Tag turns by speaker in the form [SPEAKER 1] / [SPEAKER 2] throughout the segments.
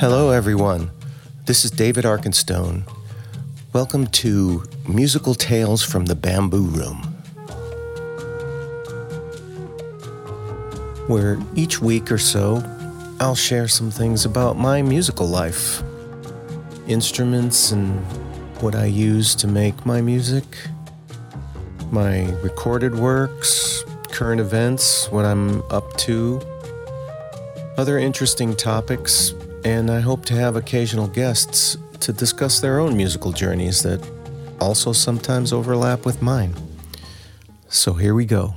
[SPEAKER 1] Hello, everyone. This is David Arkenstone. Welcome to Musical Tales from the Bamboo Room, where each week or so I'll share some things about my musical life, instruments, and what I use to make my music, my recorded works, current events, what I'm up to, other interesting topics and I hope to have occasional guests to discuss their own musical journeys that also sometimes overlap with mine. So here we go.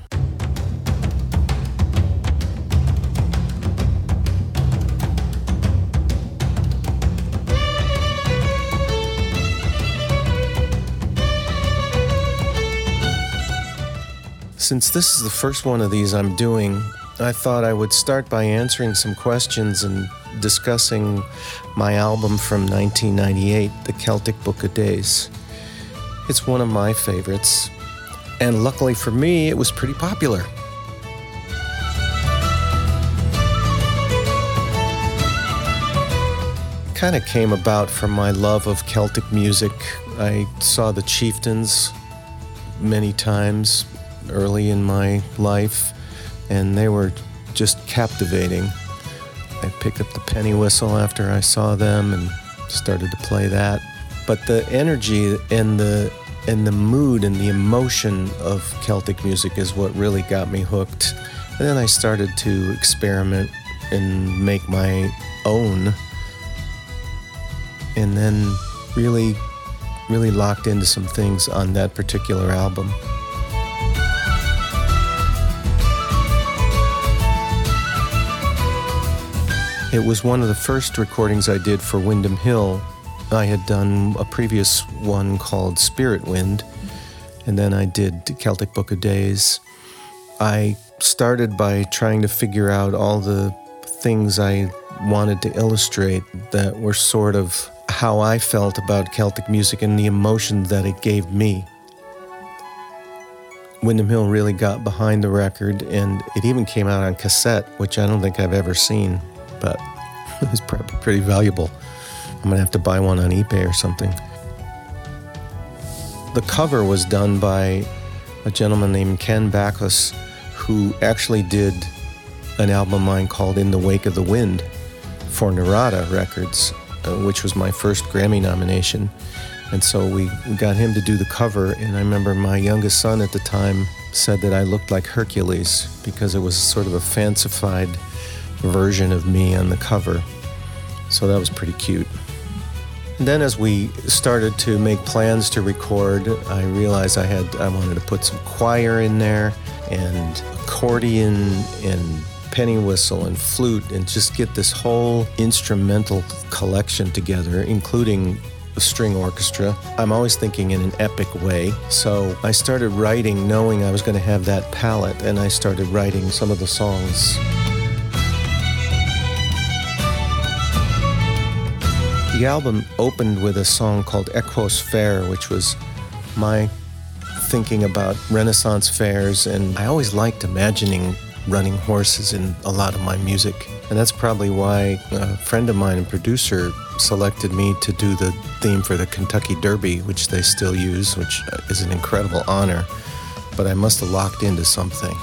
[SPEAKER 1] Since this is the first one of these I'm doing, I thought I would start by answering some questions and discussing my album from 1998, The Celtic Book of Days. It's one of my favorites, and luckily for me, it was pretty popular. Kind of came about from my love of Celtic music. I saw the Chieftains many times early in my life, and they were just captivating. Picked up the penny whistle after I saw them and started to play that. But the energy and the and the mood and the emotion of Celtic music is what really got me hooked. And then I started to experiment and make my own. And then really really locked into some things on that particular album. It was one of the first recordings I did for Windham Hill. I had done a previous one called Spirit Wind, and then I did Celtic Book of Days. I started by trying to figure out all the things I wanted to illustrate that were sort of how I felt about Celtic music and the emotion that it gave me. Windham Hill really got behind the record, and it even came out on cassette, which I don't think I've ever seen but it was pretty valuable. I'm gonna have to buy one on eBay or something. The cover was done by a gentleman named Ken Backus, who actually did an album of mine called In the Wake of the Wind for Narada Records, uh, which was my first Grammy nomination. And so we, we got him to do the cover. And I remember my youngest son at the time said that I looked like Hercules because it was sort of a fancified version of me on the cover. So that was pretty cute. And then as we started to make plans to record, I realized I had I wanted to put some choir in there and accordion and penny whistle and flute and just get this whole instrumental collection together, including a string orchestra. I'm always thinking in an epic way. So I started writing knowing I was going to have that palette, and I started writing some of the songs. The album opened with a song called Equos Fair, which was my thinking about Renaissance fairs, and I always liked imagining running horses in a lot of my music. And that's probably why a friend of mine and producer selected me to do the theme for the Kentucky Derby, which they still use, which is an incredible honor. But I must have locked into something.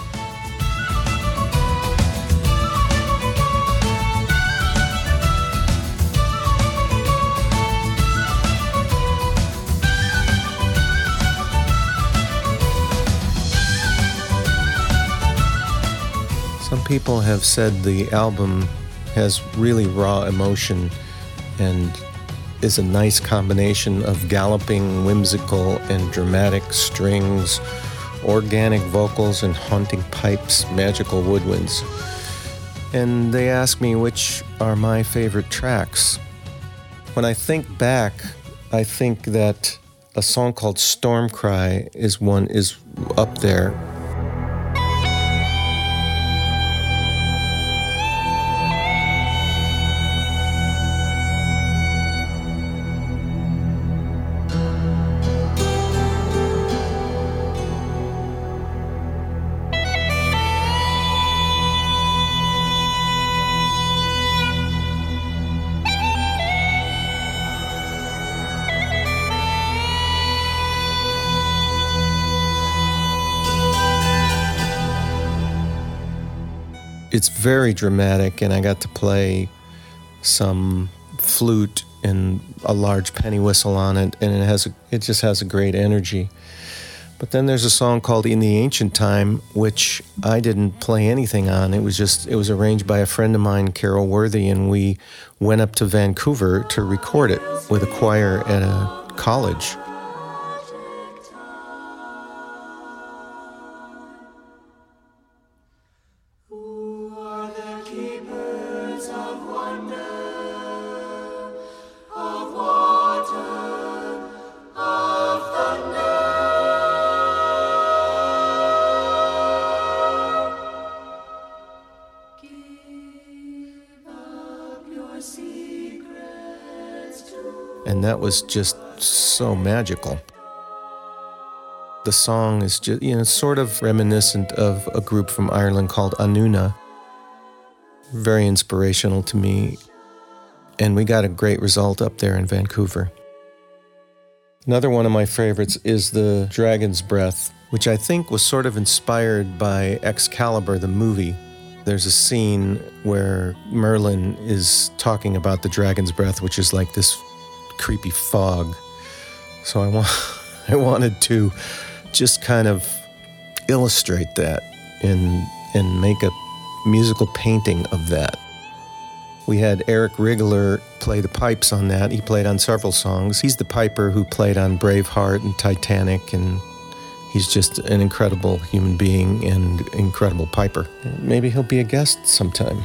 [SPEAKER 1] People have said the album has really raw emotion and is a nice combination of galloping, whimsical, and dramatic strings, organic vocals, and haunting pipes, magical woodwinds. And they ask me which are my favorite tracks. When I think back, I think that a song called Storm Cry is one is up there it's very dramatic, and I got to play some flute and a large penny whistle on it, and it has a, it just has a great energy. But then there's a song called "In the Ancient Time," which I didn't play anything on. It was just it was arranged by a friend of mine, Carol Worthey, and we went up to Vancouver to record it with a choir at a college. And that was just so magical. The song is just, you know, sort of reminiscent of a group from Ireland called Anuna. Very inspirational to me. And we got a great result up there in Vancouver. Another one of my favorites is the Dragon's Breath, which I think was sort of inspired by Excalibur, the movie. There's a scene where Merlin is talking about the dragon's breath, which is like this creepy fog. So I want I wanted to just kind of illustrate that and and make a musical painting of that. We had Eric Rigler play the pipes on that. He played on several songs. He's the piper who played on Braveheart and Titanic and he's just an incredible human being and incredible piper. Maybe he'll be a guest sometime.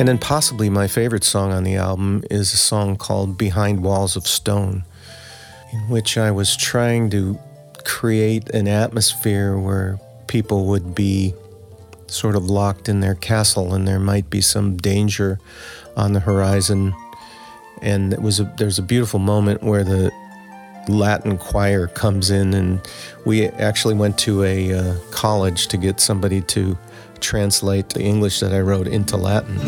[SPEAKER 1] And then, possibly my favorite song on the album is a song called Behind Walls of Stone, in which I was trying to create an atmosphere where people would be sort of locked in their castle and there might be some danger on the horizon. And it was a, there's a beautiful moment where the Latin choir comes in, and we actually went to a uh, college to get somebody to translate the English that I wrote into Latin.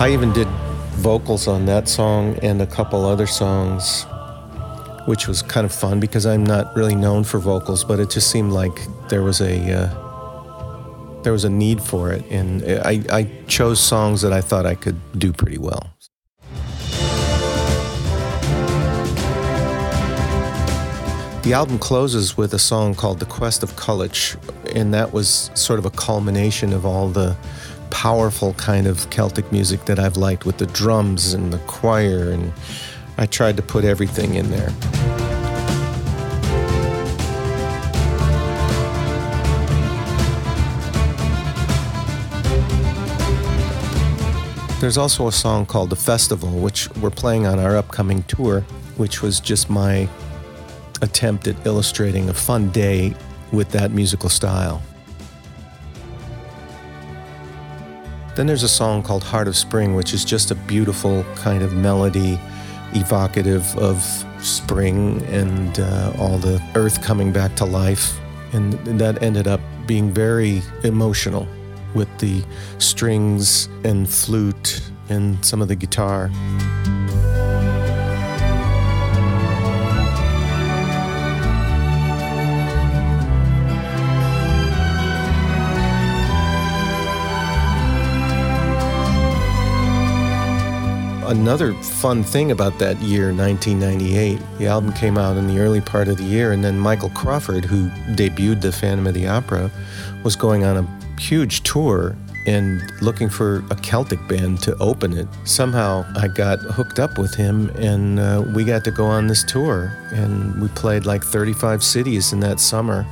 [SPEAKER 1] I even did vocals on that song and a couple other songs, which was kind of fun because I'm not really known for vocals, but it just seemed like there was a uh, there was a need for it, and I, I chose songs that I thought I could do pretty well. The album closes with a song called The Quest of Kulich, and that was sort of a culmination of all the powerful kind of Celtic music that I've liked with the drums and the choir, and I tried to put everything in there. There's also a song called The Festival, which we're playing on our upcoming tour, which was just my attempt at illustrating a fun day with that musical style. Then there's a song called Heart of Spring, which is just a beautiful kind of melody evocative of spring and uh, all the earth coming back to life. And that ended up being very emotional with the strings and flute and some of the guitar. Another fun thing about that year, 1998. The album came out in the early part of the year, and then Michael Crawford, who debuted the Phantom of the Opera, was going on a huge tour and looking for a Celtic band to open it. Somehow I got hooked up with him and uh, we got to go on this tour. And we played like 35 cities in that summer,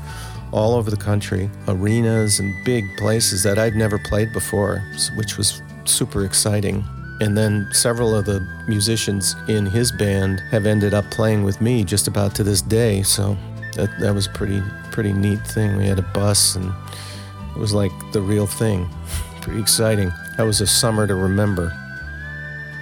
[SPEAKER 1] all over the country, arenas and big places that I'd never played before, which was super exciting. And then several of the musicians in his band have ended up playing with me just about to this day. So that, that was pretty pretty neat thing. We had a bus and it was like the real thing. Pretty exciting. That was a summer to remember.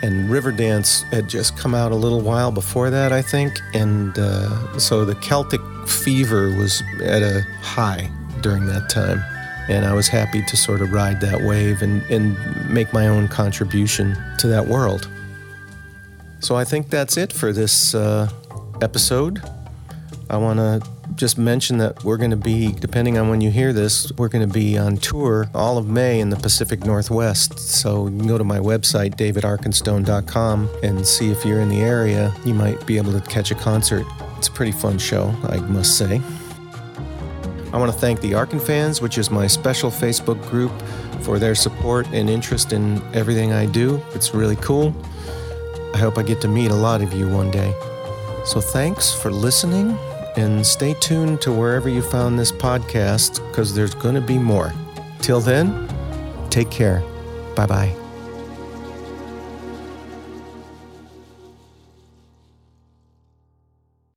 [SPEAKER 1] And Riverdance had just come out a little while before that, I think. And uh, so the Celtic fever was at a high during that time. And I was happy to sort of ride that wave and, and make my own contribution to that world. So I think that's it for this uh, episode. I want to just mention that we're going to be, depending on when you hear this, we're going to be on tour all of May in the Pacific Northwest. So you can go to my website, davidarkenstone.com, and see if you're in the area. You might be able to catch a concert. It's a pretty fun show, I must say. I want to thank the Arkenfans, which is my special Facebook group, for their support and interest in everything I do. It's really cool. I hope I get to meet a lot of you one day. So thanks for listening and stay tuned to wherever you found this podcast because there's going to be more. Till then, take care. Bye bye.